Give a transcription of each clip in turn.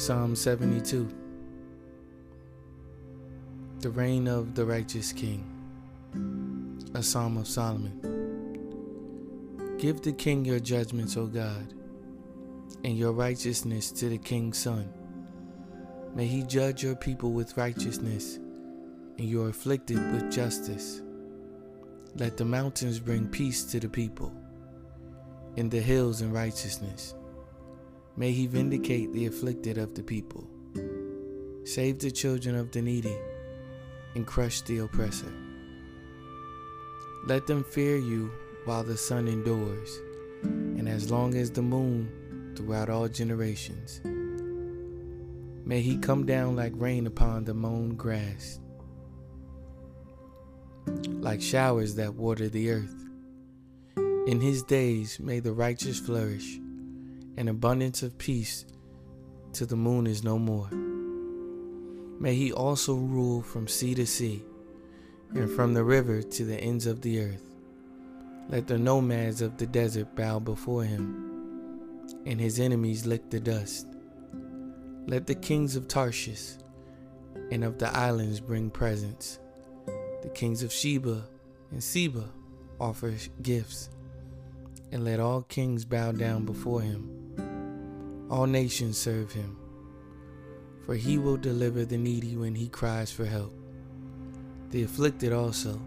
Psalm 72 The Reign of the Righteous King, a Psalm of Solomon. Give the king your judgments, O God, and your righteousness to the king's son. May he judge your people with righteousness and your afflicted with justice. Let the mountains bring peace to the people, and the hills in righteousness. May he vindicate the afflicted of the people, save the children of the needy, and crush the oppressor. Let them fear you while the sun endures, and as long as the moon throughout all generations. May he come down like rain upon the mown grass, like showers that water the earth. In his days may the righteous flourish, and abundance of peace till the moon is no more. May he also rule from sea to sea, and from the river to the ends of the earth. Let the nomads of the desert bow before him, and his enemies lick the dust. Let the kings of Tarshish and of the islands bring presents. The kings of Sheba and Seba offer gifts. And let all kings bow down before him. All nations serve him. For he will deliver the needy when he cries for help, the afflicted also,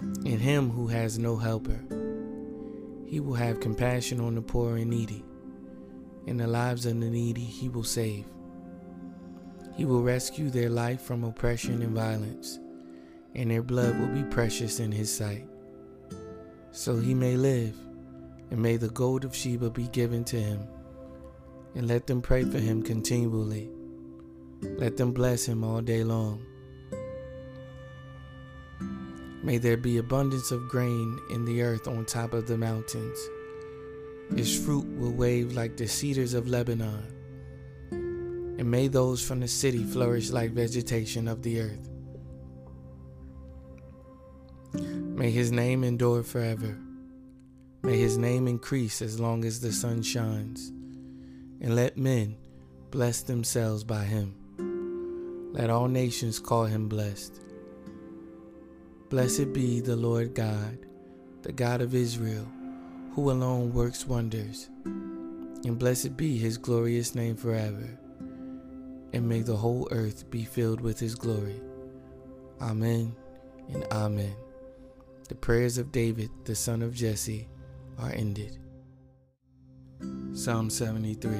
and him who has no helper. He will have compassion on the poor and needy, and the lives of the needy he will save. He will rescue their life from oppression and violence, and their blood will be precious in his sight. So he may live, and may the gold of Sheba be given to him, and let them pray for him continually. Let them bless him all day long. May there be abundance of grain in the earth on top of the mountains. His fruit will wave like the cedars of Lebanon and may those from the city flourish like vegetation of the earth. May his name endure forever. May his name increase as long as the sun shines. And let men bless themselves by him. Let all nations call him blessed. Blessed be the Lord God, the God of Israel, who alone works wonders. And blessed be his glorious name forever and may the whole earth be filled with his glory. Amen and Amen. The prayers of David, the son of Jesse, are ended. Psalm 73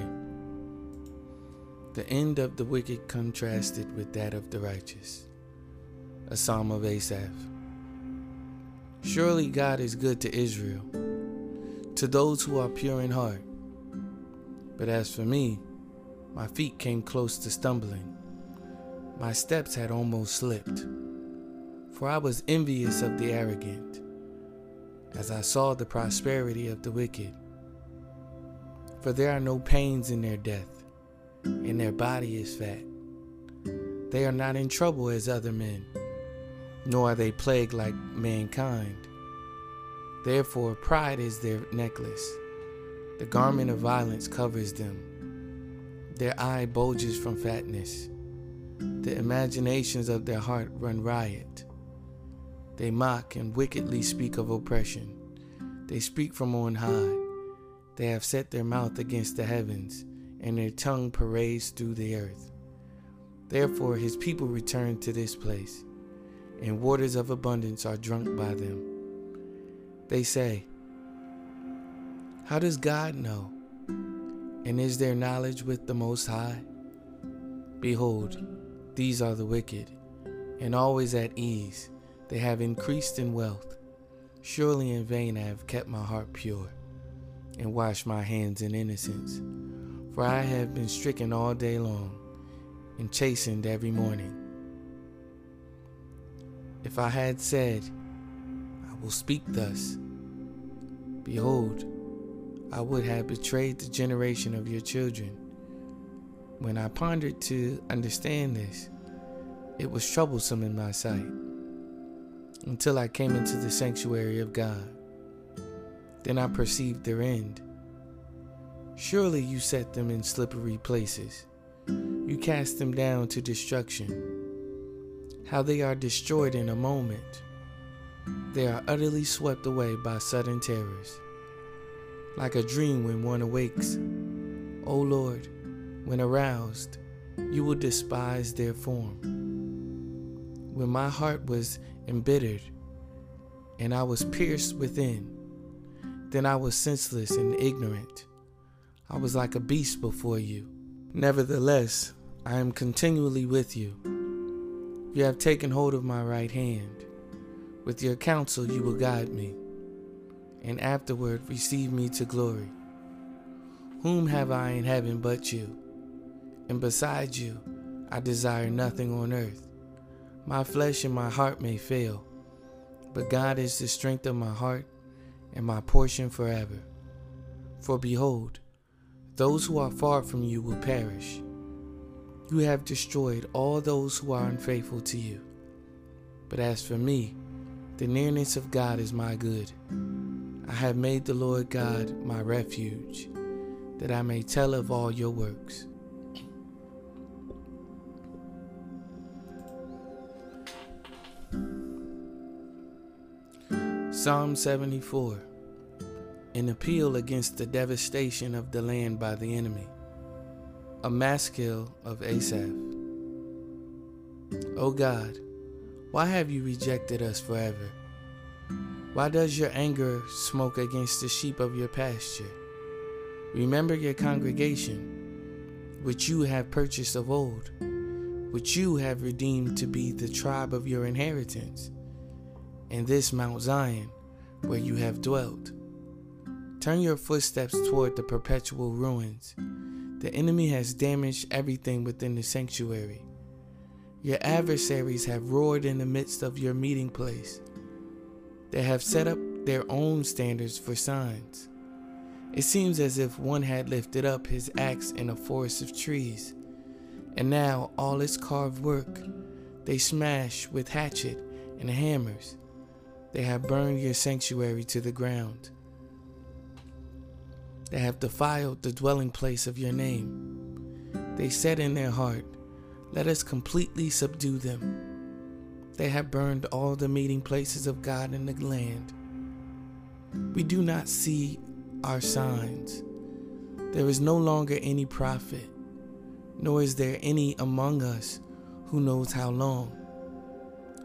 The end of the wicked contrasted with that of the righteous. A psalm of Asaph. Surely God is good to Israel, to those who are pure in heart. But as for me, my feet came close to stumbling. My steps had almost slipped. For I was envious of the arrogant, as I saw the prosperity of the wicked. For there are no pains in their death, and their body is fat. They are not in trouble as other men, nor are they plagued like mankind. Therefore, pride is their necklace. The garment of violence covers them their eye bulges from fatness. The imaginations of their heart run riot. They mock and wickedly speak of oppression. They speak from on high. They have set their mouth against the heavens, and their tongue parades through the earth. Therefore, his people return to this place, and waters of abundance are drunk by them. They say, How does God know? And is there knowledge with the Most High? Behold, these are the wicked, and always at ease. They have increased in wealth. Surely in vain I have kept my heart pure, and wash my hands in innocence. For I have been stricken all day long, and chastened every morning. If I had said, I will speak thus, behold, I would have betrayed the generation of your children. When I pondered to understand this, it was troublesome in my sight until I came into the sanctuary of God. Then I perceived their end. Surely you set them in slippery places. you cast them down to destruction. How they are destroyed in a moment. They are utterly swept away by sudden terrors. Like a dream when one awakes. O Lord, when aroused, you will despise their form. When my heart was embittered and I was pierced within, then I was senseless and ignorant. I was like a beast before you. Nevertheless, I am continually with you. You have taken hold of my right hand. With your counsel, you will guide me, and afterward receive me to glory. Whom have I in heaven but you? And besides you, I desire nothing on earth. My flesh and my heart may fail, but God is the strength of my heart and my portion forever. For behold, those who are far from you will perish. You have destroyed all those who are unfaithful to you. But as for me, the nearness of God is my good. I have made the Lord God my refuge, that I may tell of all your works. Psalm 74 An appeal against the devastation of the land by the enemy. A maskil of Asaph. O God, why have you rejected us forever? Why does your anger smoke against the sheep of your pasture? Remember your congregation, which you have purchased of old, which you have redeemed to be the tribe of your inheritance, and this Mount Zion, where you have dwelt. Turn your footsteps toward the perpetual ruins. The enemy has damaged everything within the sanctuary. Your adversaries have roared in the midst of your meeting place. They have set up their own standards for signs. It seems as if one had lifted up his axe in a forest of trees, and now all its carved work they smash with hatchet and hammers. They have burned your sanctuary to the ground. They have defiled the dwelling place of your name. They said in their heart, Let us completely subdue them. They have burned all the meeting places of God in the land. We do not see our signs. There is no longer any prophet, nor is there any among us who knows how long.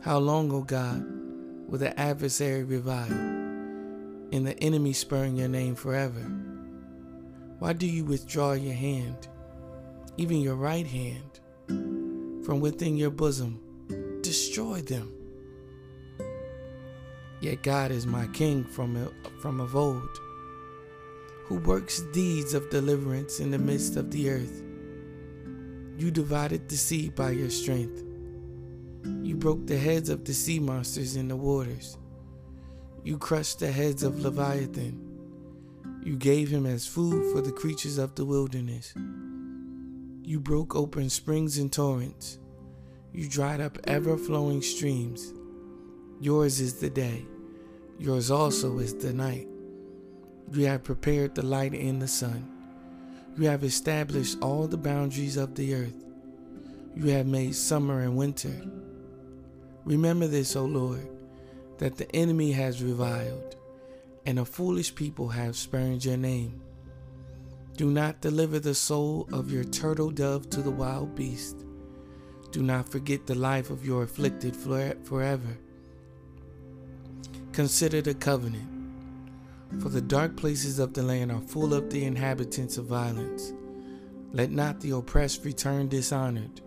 How long, O God? Will the adversary revile, and the enemy spurn your name forever? Why do you withdraw your hand, even your right hand, from within your bosom? Destroy them. Yet God is my king from, from of old, who works deeds of deliverance in the midst of the earth. You divided the sea by your strength you broke the heads of the sea monsters in the waters. You crushed the heads of Leviathan. You gave him as food for the creatures of the wilderness. You broke open springs and torrents. You dried up ever flowing streams. Yours is the day, yours also is the night. You have prepared the light and the sun. You have established all the boundaries of the earth. You have made summer and winter. Remember this, O Lord, that the enemy has reviled, and a foolish people have spurned your name. Do not deliver the soul of your turtle dove to the wild beast. Do not forget the life of your afflicted forever. Consider the covenant, for the dark places of the land are full of the inhabitants of violence. Let not the oppressed return dishonored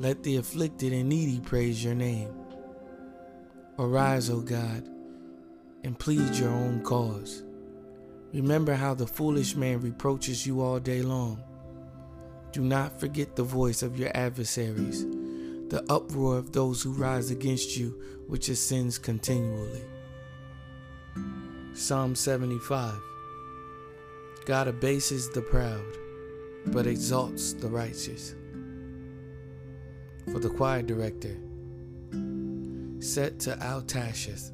let the afflicted and needy praise your name. Arise, O God, and plead your own cause. Remember how the foolish man reproaches you all day long. Do not forget the voice of your adversaries, the uproar of those who rise against you, which ascends continually. Psalm 75 God abases the proud, but exalts the righteous for the choir director, set to Altashith,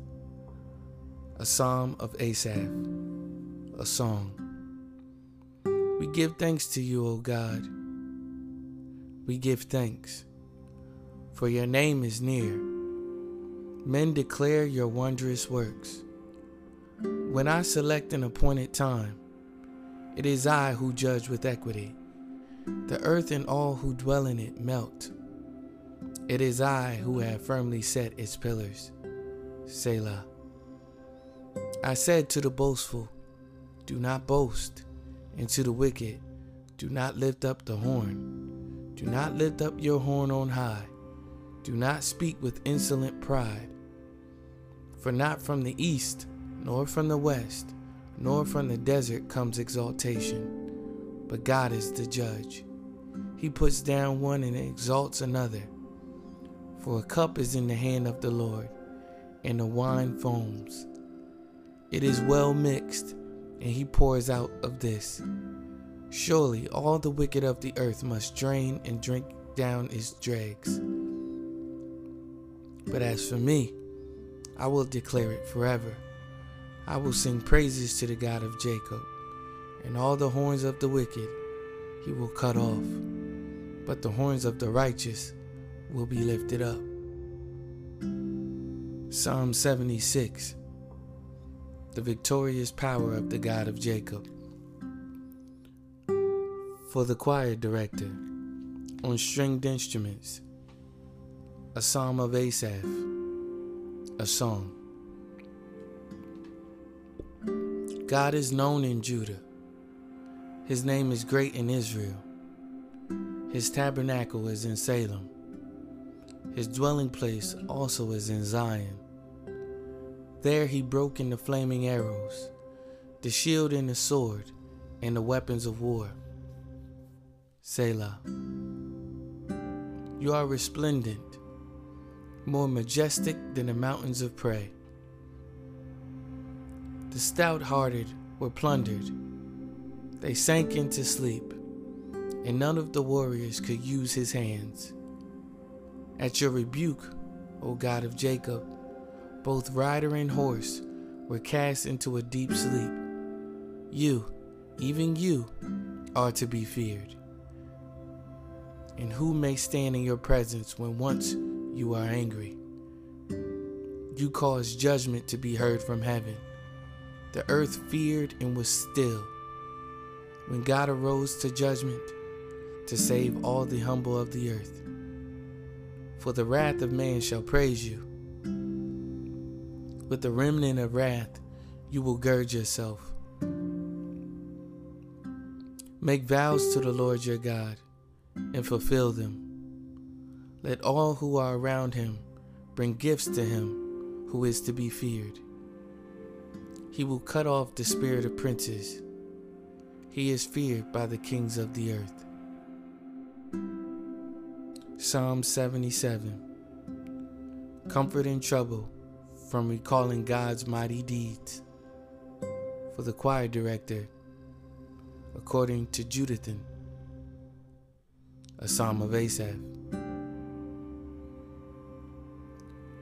a psalm of Asaph, a song. We give thanks to you, O God. we give thanks, for your name is near. Men declare your wondrous works. When I select an appointed time, it is I who judge with equity. The earth and all who dwell in it melt. It is I who have firmly set its pillars. Selah. I said to the boastful, Do not boast, and to the wicked, Do not lift up the horn. Do not lift up your horn on high. Do not speak with insolent pride. For not from the east, nor from the west, nor from the desert comes exaltation, but God is the judge. He puts down one and exalts another. For a cup is in the hand of the Lord, and the wine foams. It is well mixed, and he pours out of this. Surely all the wicked of the earth must drain and drink down its dregs. But as for me, I will declare it forever. I will sing praises to the God of Jacob, and all the horns of the wicked he will cut off, but the horns of the righteous will be lifted up. Psalm 76 The victorious power of the God of Jacob. For the choir director, on stringed instruments, a psalm of Asaph, a song. God is known in Judah. His name is great in Israel. His tabernacle is in Salem. His dwelling place also is in Zion. There he broke in the flaming arrows, the shield and the sword, and the weapons of war. Selah. You are resplendent, more majestic than the mountains of prey. The stout hearted were plundered. They sank into sleep, and none of the warriors could use his hands. At your rebuke, O God of Jacob, both rider and horse were cast into a deep sleep. You, even you, are to be feared. And who may stand in your presence when once you are angry? You cause judgment to be heard from heaven the earth feared and was still. When God arose to judgment to save all the humble of the earth. For the wrath of man shall praise you. With the remnant of wrath, you will gird yourself. Make vows to the Lord your God and fulfill them. Let all who are around him bring gifts to him who is to be feared. He will cut off the spirit of princes. He is feared by the kings of the earth. Psalm 77 Comfort in trouble from recalling God's mighty deeds. For the choir director, according to Jeduthun, a psalm of Asaph.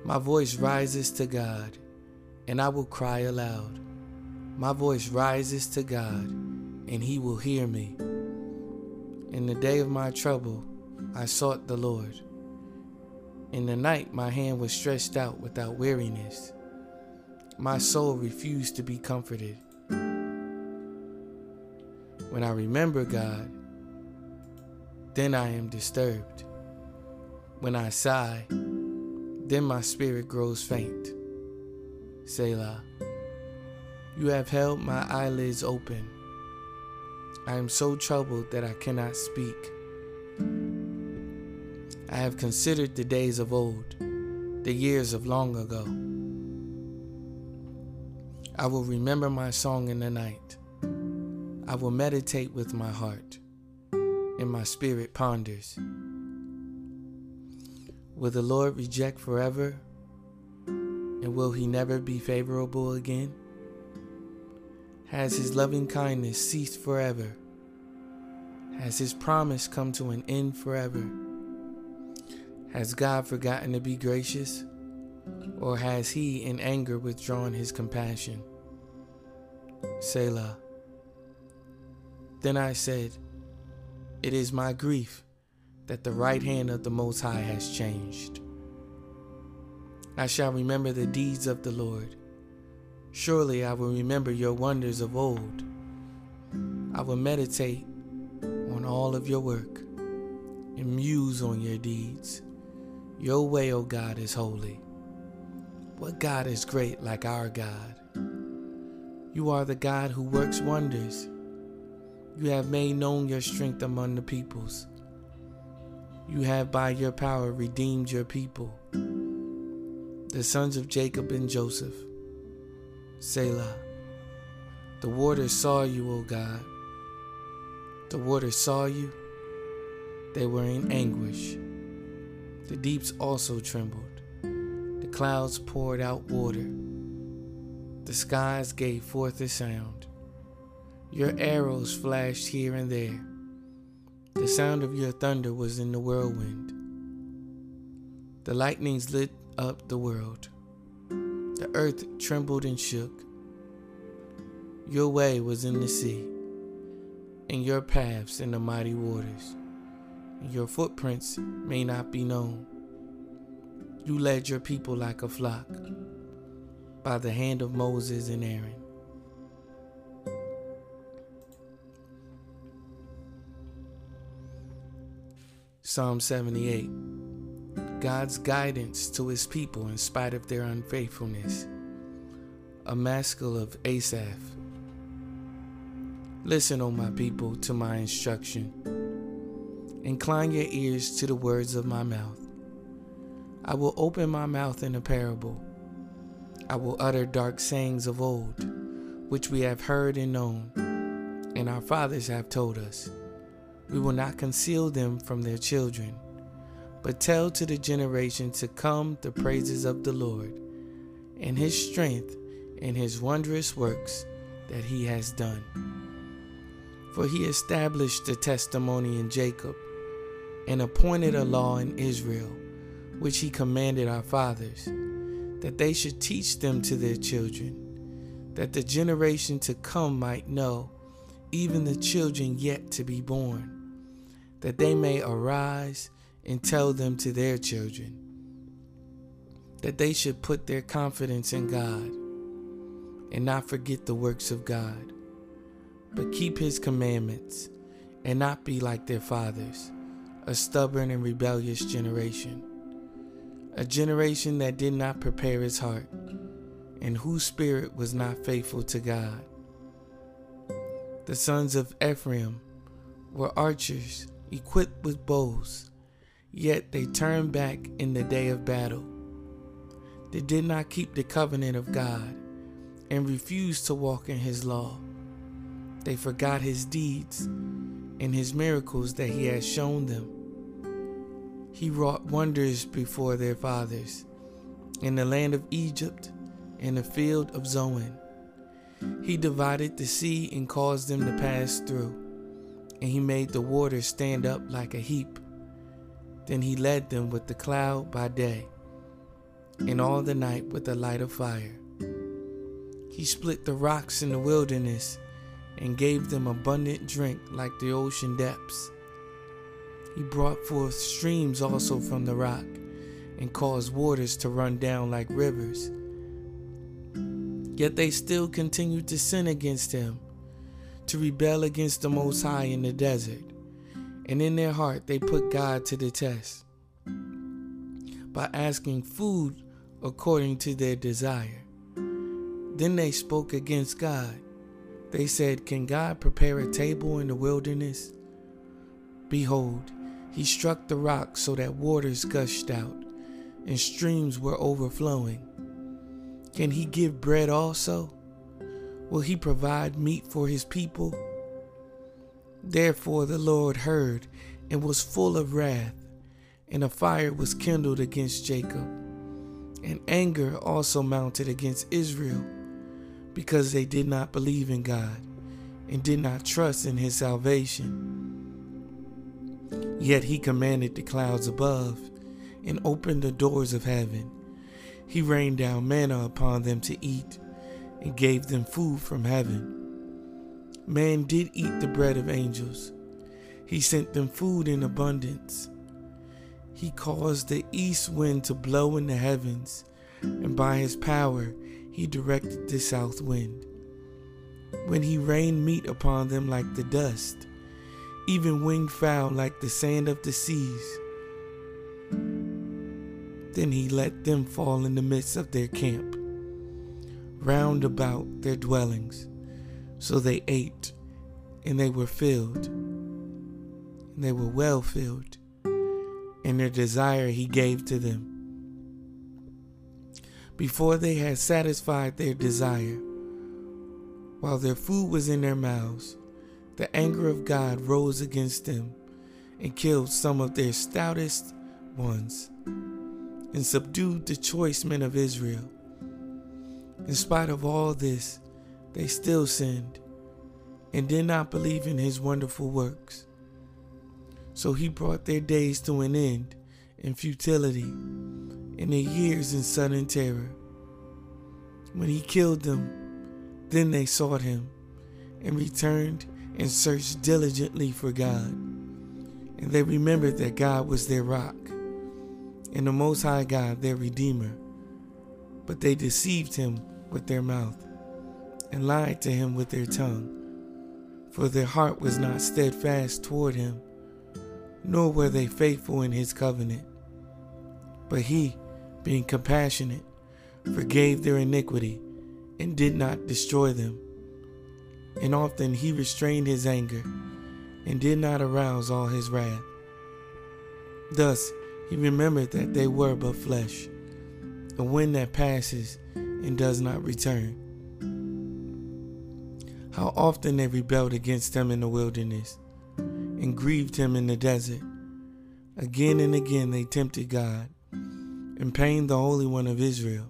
My voice rises to God and I will cry aloud. My voice rises to God, and he will hear me. In the day of my trouble, I sought the Lord. In the night, my hand was stretched out without weariness. My soul refused to be comforted. When I remember God, then I am disturbed. When I sigh, then my spirit grows faint. Selah. You have held my eyelids open. I am so troubled that I cannot speak. I have considered the days of old, the years of long ago. I will remember my song in the night. I will meditate with my heart, and my spirit ponders. Will the Lord reject forever and will he never be favorable again? Has his loving kindness ceased forever? Has his promise come to an end forever? Has God forgotten to be gracious? Or has he in anger withdrawn his compassion? Selah. Then I said, It is my grief that the right hand of the Most High has changed. I shall remember the deeds of the Lord. Surely I will remember your wonders of old. I will meditate on all of your work and muse on your deeds. Your way, O God, is holy. What God is great like our God? You are the God who works wonders. You have made known your strength among the peoples. You have by your power redeemed your people, the sons of Jacob and Joseph. Selah. The waters saw you, O God. The waters saw you. They were in anguish. The deeps also trembled. The clouds poured out water. The skies gave forth a sound. Your arrows flashed here and there. The sound of your thunder was in the whirlwind. The lightnings lit up the world. The earth trembled and shook. Your way was in the sea, and your paths in the mighty waters. Your footprints may not be known. You led your people like a flock by the hand of Moses and Aaron. Psalm 78 God's guidance to his people in spite of their unfaithfulness. A maskil of Asaph. Listen, O my people, to my instruction. Incline your ears to the words of my mouth. I will open my mouth in a parable. I will utter dark sayings of old, which we have heard and known, and our fathers have told us. We will not conceal them from their children but tell to the generation to come the praises of the Lord and his strength and his wondrous works that he has done. For he established the testimony in Jacob and appointed a law in Israel, which he commanded our fathers, that they should teach them to their children, that the generation to come might know, even the children yet to be born, that they may arise and tell them to their children that they should put their confidence in God and not forget the works of God, but keep His commandments and not be like their fathers, a stubborn and rebellious generation, a generation that did not prepare its heart and whose spirit was not faithful to God. The sons of Ephraim were archers equipped with bows Yet they turned back in the day of battle. They did not keep the covenant of God and refused to walk in his law. They forgot his deeds and his miracles that he had shown them. He wrought wonders before their fathers in the land of Egypt in the field of Zoan. He divided the sea and caused them to pass through, and he made the waters stand up like a heap. Then he led them with the cloud by day, and all the night with the light of fire. He split the rocks in the wilderness and gave them abundant drink like the ocean depths. He brought forth streams also from the rock and caused waters to run down like rivers. Yet they still continued to sin against him, to rebel against the Most High in the desert and in their heart they put God to the test by asking food according to their desire. Then they spoke against God. They said, Can God prepare a table in the wilderness? Behold, he struck the rock so that waters gushed out and streams were overflowing. Can he give bread also? Will he provide meat for his people? Therefore the Lord heard and was full of wrath, and a fire was kindled against Jacob. And anger also mounted against Israel, because they did not believe in God and did not trust in his salvation. Yet he commanded the clouds above and opened the doors of heaven. He rained down manna upon them to eat and gave them food from heaven. Man did eat the bread of angels. He sent them food in abundance. he caused the east wind to blow in the heavens, and by his power he directed the south wind. When he rained meat upon them like the dust, even winged fowl like the sand of the seas. Then he let them fall in the midst of their camp, round about their dwellings. So they ate, and they were filled, and they were well filled, and their desire he gave to them. Before they had satisfied their desire, while their food was in their mouths, the anger of God rose against them and killed some of their stoutest ones and subdued the choice men of Israel. In spite of all this, they still sinned and did not believe in his wonderful works. So he brought their days to an end in futility and their years in sudden terror. When he killed them, then they sought him and returned and searched diligently for God. And they remembered that God was their rock and the Most High God their Redeemer. But they deceived him with their mouth and lied to him with their tongue. For their heart was not steadfast toward him, nor were they faithful in his covenant. But he, being compassionate, forgave their iniquity and did not destroy them. And often he restrained his anger and did not arouse all his wrath. Thus he remembered that they were but flesh, a wind that passes and does not return. How often they rebelled against him in the wilderness and grieved him in the desert. Again and again they tempted God and pained the Holy One of Israel.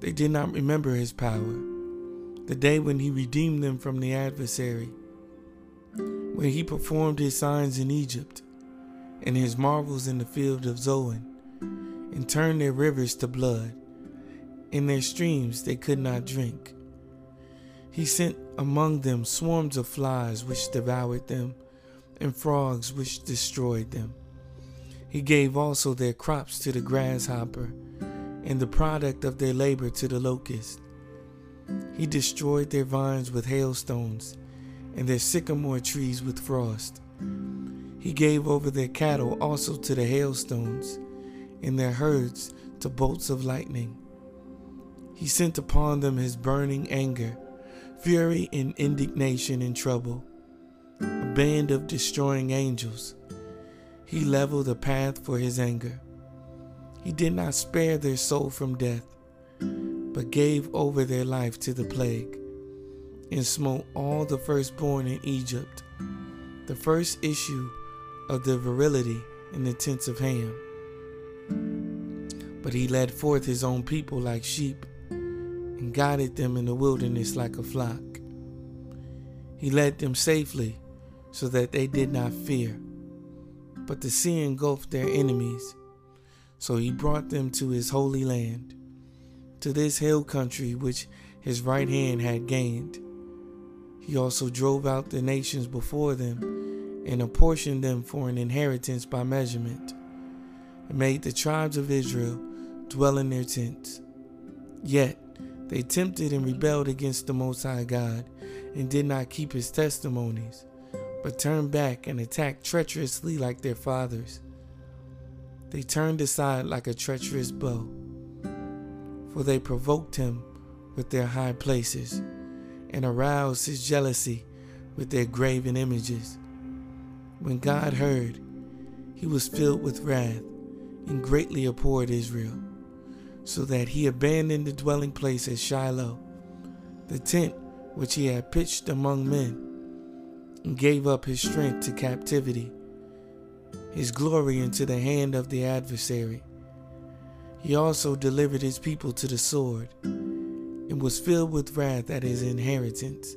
They did not remember his power, the day when he redeemed them from the adversary, when he performed his signs in Egypt and his marvels in the field of Zoan, and turned their rivers to blood. and their streams they could not drink. He sent among them swarms of flies which devoured them, and frogs which destroyed them. He gave also their crops to the grasshopper, and the product of their labor to the locust. He destroyed their vines with hailstones, and their sycamore trees with frost. He gave over their cattle also to the hailstones, and their herds to bolts of lightning. He sent upon them his burning anger, fury and indignation and trouble, a band of destroying angels. He leveled a path for his anger. He did not spare their soul from death, but gave over their life to the plague, and smote all the firstborn in Egypt, the first issue of the virility in the tents of Ham. But he led forth his own people like sheep and guided them in the wilderness like a flock. He led them safely so that they did not fear. But the sea engulfed their enemies. So he brought them to his holy land, to this hill country which his right hand had gained. He also drove out the nations before them and apportioned them for an inheritance by measurement, and made the tribes of Israel dwell in their tents. Yet they tempted and rebelled against the Most High God, and did not keep his testimonies, but turned back and attacked treacherously like their fathers. They turned aside like a treacherous bow, for they provoked him with their high places, and aroused his jealousy with their graven images. When God heard, he was filled with wrath and greatly abhorred Israel, so that he abandoned the dwelling place at Shiloh, the tent which he had pitched among men, and gave up his strength to captivity, his glory into the hand of the adversary. He also delivered his people to the sword, and was filled with wrath at his inheritance.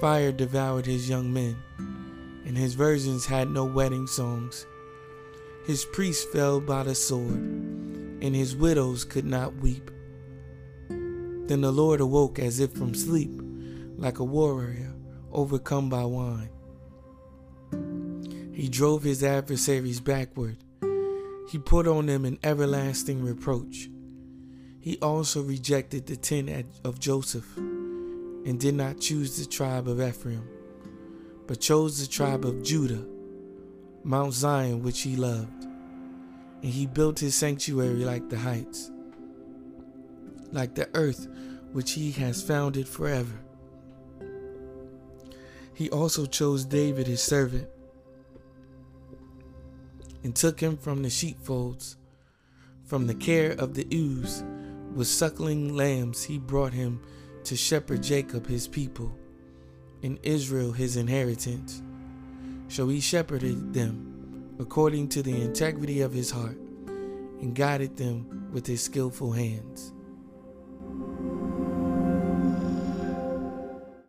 Fire devoured his young men and his virgins had no wedding songs. His priests fell by the sword, and his widows could not weep. Then the Lord awoke as if from sleep, like a warrior overcome by wine. He drove his adversaries backward. He put on them an everlasting reproach. He also rejected the tent of Joseph and did not choose the tribe of Ephraim, but chose the tribe of Judah, Mount Zion, which he loved. And he built his sanctuary like the heights, like the earth which he has founded forever. He also chose David his servant and took him from the sheepfolds, from the care of the ewes. With suckling lambs he brought him to shepherd Jacob his people, and Israel his inheritance. So he shepherded them according to the integrity of his heart, and guided them with his skillful hands.